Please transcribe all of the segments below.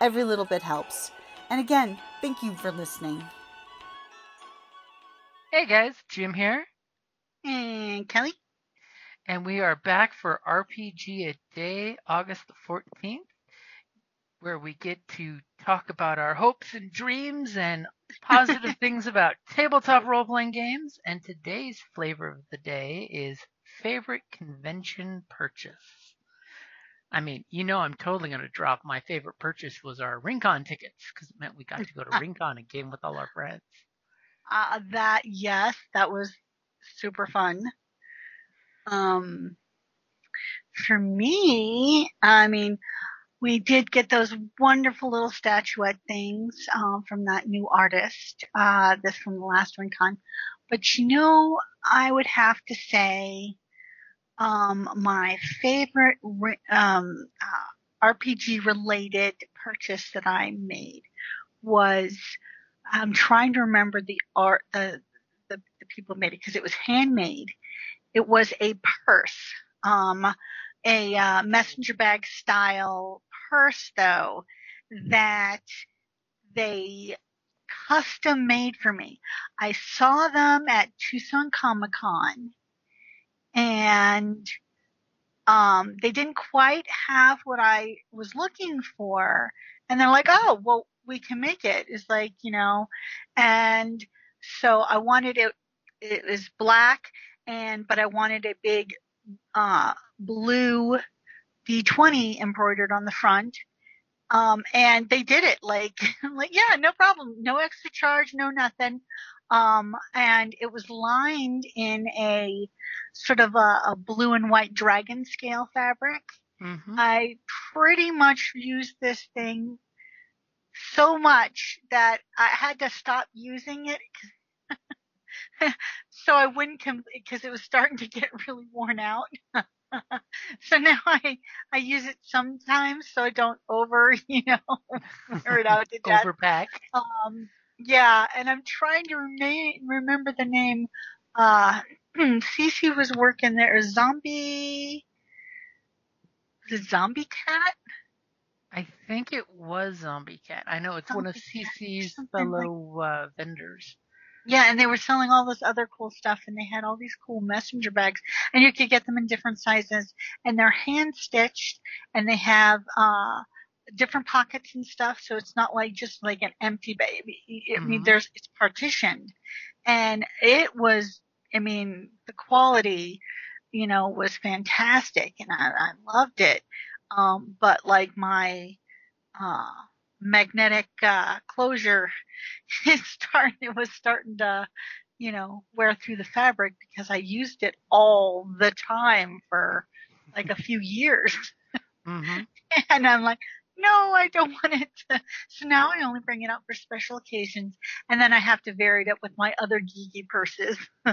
Every little bit helps. And again, thank you for listening. Hey guys, Jim here, And Kellie? and we are back for RPG a Day, August the 14th, where we get to talk about our hopes and dreams and positive things about tabletop role playing games. And today's flavor of the day is favorite convention purchase. I mean, you know, I'm totally going to drop my favorite purchase was our RinCon tickets because it meant we got to go to RinCon and game with all our friends. Uh, that yes, that was super fun. Um, for me, I mean, we did get those wonderful little statuette things um, from that new artist. Uh, this from the last RinCon, but you know, I would have to say, um, my favorite um, uh, RPG related purchase that I made was I'm trying to remember the art, the, the, the people made it because it was handmade. It was a purse, um, a uh, messenger bag style purse though that they custom made for me. I saw them at Tucson Comic Con and um, they didn't quite have what I was looking for. And they're like, oh, well, we can make it. It's like, you know, and so I wanted it, it was black and, but I wanted a big, uh, blue D20 embroidered on the front. Um, and they did it like, like, yeah, no problem. No extra charge, no nothing. Um, and it was lined in a sort of a, a blue and white dragon scale fabric. Mm-hmm. I pretty much used this thing so much that I had to stop using it so I wouldn't because it was starting to get really worn out. so now I I use it sometimes so I don't over you know wear it out to death. Overpack. Um, yeah, and I'm trying to remain, remember the name. Uh, Cece was working there. Zombie, the Zombie Cat. I think it was Zombie Cat. I know it's one of CC's something like- fellow uh, vendors. Yeah, and they were selling all this other cool stuff, and they had all these cool messenger bags, and you could get them in different sizes, and they're hand stitched, and they have uh different pockets and stuff, so it's not like just like an empty baby. I mean, Mhm. there's it's partitioned, and it was, I mean, the quality, you know, was fantastic, and I, I loved it. Um, but like my uh magnetic uh closure it started it was starting to you know wear through the fabric because I used it all the time for like a few years hmm and I'm like no I don't want it to. So now I only bring it out for special occasions and then I have to vary it up with my other geeky purses.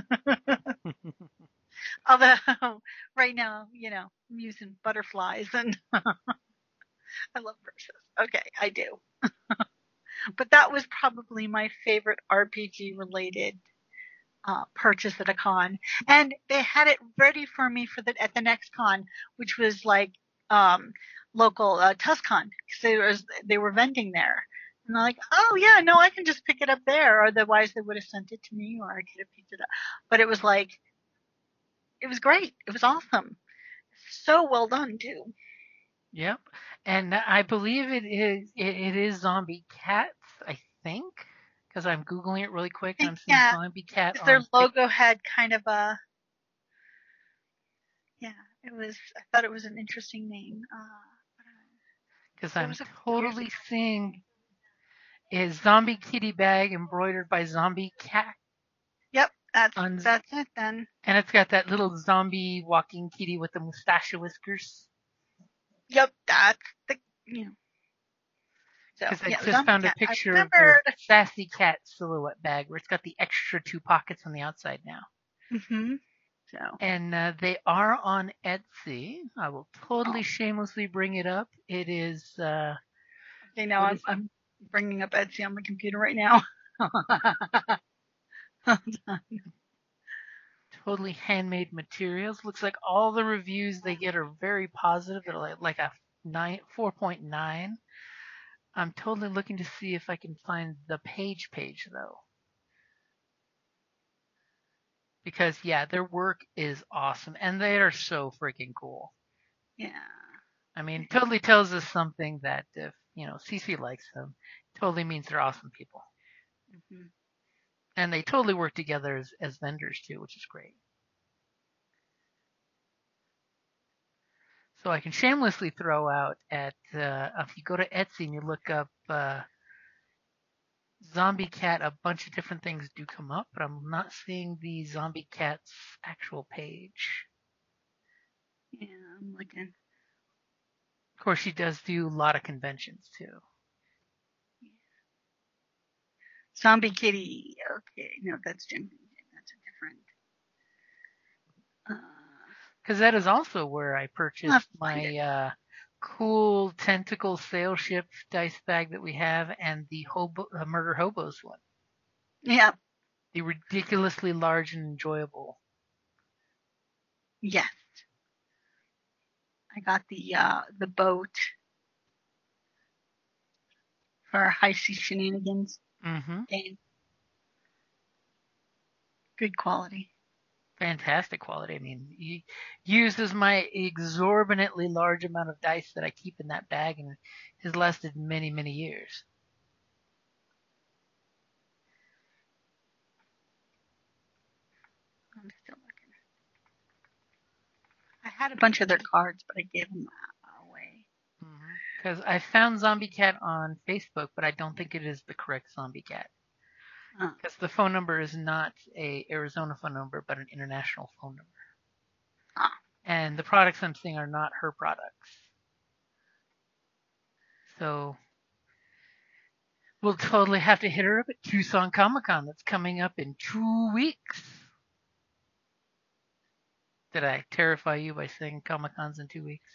Although right now you know I'm using butterflies and I love purses. Okay I do. But that was probably my favorite RPG related uh, purchase at a con, and they had it ready for me for the at the next con, which was like um, local uh, Tucson, because they was they were vending there, and they're like, oh yeah, no, I can just pick it up there, otherwise they would have sent it to me, or I could have picked it up, but it was like, it was great, it was awesome, so well done too. Yep. And I believe it is it, it is zombie cats, I think. Because I'm Googling it really quick and I'm seeing Yeah. zombie cat Their logo had kind of a. Yeah, it was. I thought it was an interesting name. Uh, because I'm a- totally seeing is zombie kitty bag embroidered by zombie cat yep, that's On- that's it then. and it's got that little zombie walking kitty with the mustachio whiskers. Yep, that's the you know. So Because I yeah, just found a cat. Picture of remembered. sassy cat silhouette bag where it's got the extra two pockets on the outside now. Mm-hmm. So And uh, they are on Etsy. I will totally Oh. shamelessly bring it up. It is uh, okay, now I'm is? I'm bringing up Etsy on my computer right now. Totally handmade materials. Looks like all the reviews they get are very positive. They're like, like a nine, 4.9. I'm totally looking to see if I can find the page page though. Because yeah, their work is awesome and they are so freaking cool. yeah. I mean, totally tells us something that if, you know, CC likes them, totally means they're awesome people. hmm And they totally work together as, as vendors too, which is great. So I can shamelessly throw out at uh, if you go to Etsy and you look up uh, Zombie Cat, a bunch of different things do come up, but I'm not seeing the Zombie Cat's actual page. Yeah, I'm looking. Of course, she does do a lot of conventions too. Zombie Kitty. Okay, no, that's Jim. That's a different. Uh, Because that is also where I purchased my uh, cool tentacle sail ship dice bag that we have, and the hobo, uh, murder hobos one, yeah. the ridiculously large and enjoyable. Yes. I got the uh the boat for our high sea shenanigans Mm-hmm. game. Good quality. Fantastic quality. I mean, he uses my exorbitantly large amount of dice that I keep in that bag, and has lasted many, many years. I'm still looking. I had a bunch of their cards, but I gave them away. Mm-hmm. Because I found Zombie Cat on Facebook, but I don't think it is the correct Zombie Cat. Because the phone number is not a Arizona phone number, but an international phone number. Ah. And the products I'm seeing are not her products. So we'll totally have to hit her up at Tucson Comic Con. That's coming up in two weeks. Did I terrify you by saying Comic Con's in two weeks?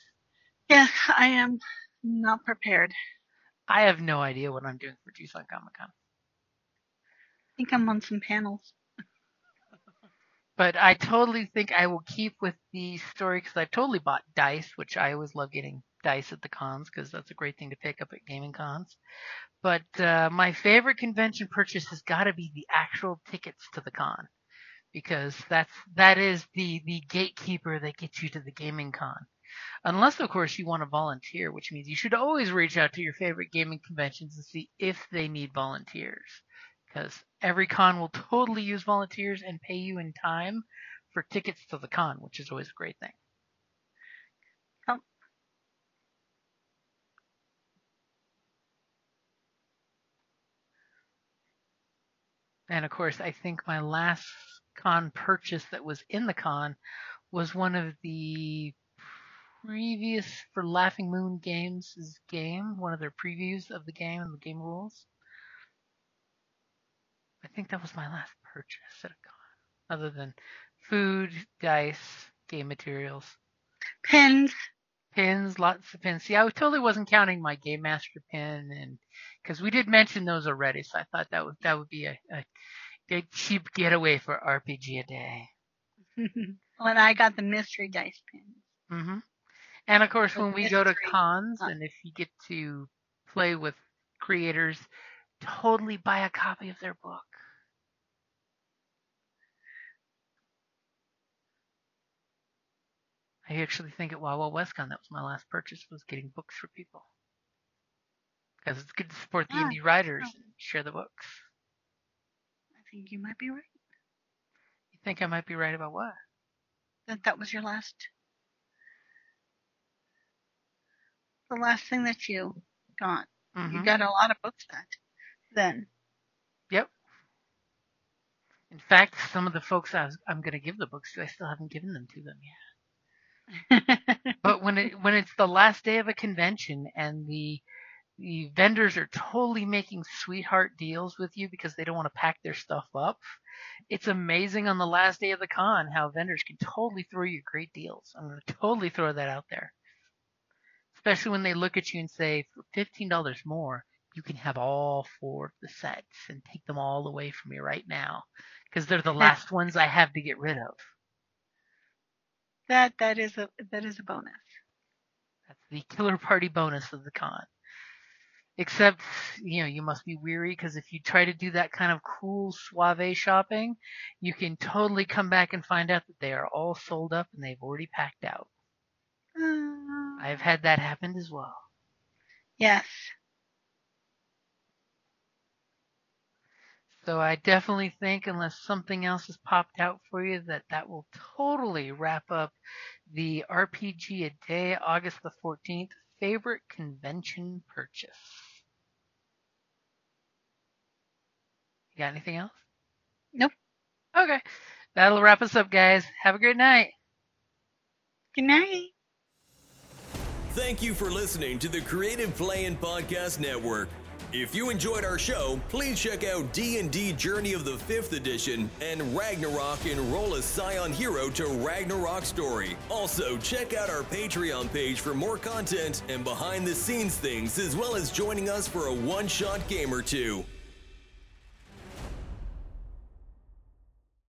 Yes, I am not prepared. I have no idea what I'm doing for Tucson Comic Con. Think I'm on some panels. But I totally think I will keep with the story because I've totally bought dice, which I always love getting dice at the cons because that's a great thing to pick up at gaming cons. But uh, my favorite convention purchase has got to be the actual tickets to the con because that's that is the the gatekeeper that gets you to the gaming con. Unless, of course, you want to volunteer, which means you should always reach out to your favorite gaming conventions and see if they need volunteers. Because every con will totally use volunteers and pay you in time for tickets to the con, which is always a great thing. Oh. And of course, I think my last con purchase that was in the con was one of the previous for Laughing Moon Games' game, one of their previews of the game and the game rules. I think that was my last purchase at a con, other than food, dice, game materials, Pins. pins, lots of pins. See, I totally wasn't counting my Game Master pin, and because we did mention those already, so I thought that would that would be a, a, a cheap getaway for RPG a day. well, and I got the mystery dice pins. hmm And of course, The when we go to cons, and if you get to play with creators, totally buy a copy of their book. I actually think at Wild WestCon that was my last purchase was getting books for people because it's good to support the Ah, indie writers oh. and share the books. I think you might be right. You think I might be right about what? That that was your last, the last thing that you got. You Mhm. got a lot of books that then. Yep. In fact, some of the folks I was, I'm going to give the books to, I still haven't given them to them yet. But when it when it's the last day of a convention and the the vendors are totally making sweetheart deals with you because they don't want to pack their stuff up, it's amazing on the last day of the con how vendors can totally throw you great deals. I'm going to totally throw that out there. Especially when they look at you and say, for fifteen dollars more, you can have all four of the sets and take them all away from me right now because they're the last ones I have to get rid of. That that is a that is a bonus. That's the killer party bonus of the con. Except, you know, you must be weary because if you try to do that kind of cool suave shopping, you can totally come back and find out that they are all sold up and they've already packed out. Uh, I've had that happen as well. yes. So I definitely think, unless something else has popped out for you, that that will totally wrap up the RPG a day, August the 14th, favorite convention purchase. You got anything else? Nope. Okay. That'll wrap us up, guys. Have a great night. Good night. Thank you for listening to the Creative Play and Podcast Network. If you enjoyed our show, please check out D&D Journey of the 5th Edition and Ragnarok and Roll a Scion Hero to Ragnarok Story. Also, check out our Patreon page for more content and behind the scenes things as well as joining us for a one-shot game or two.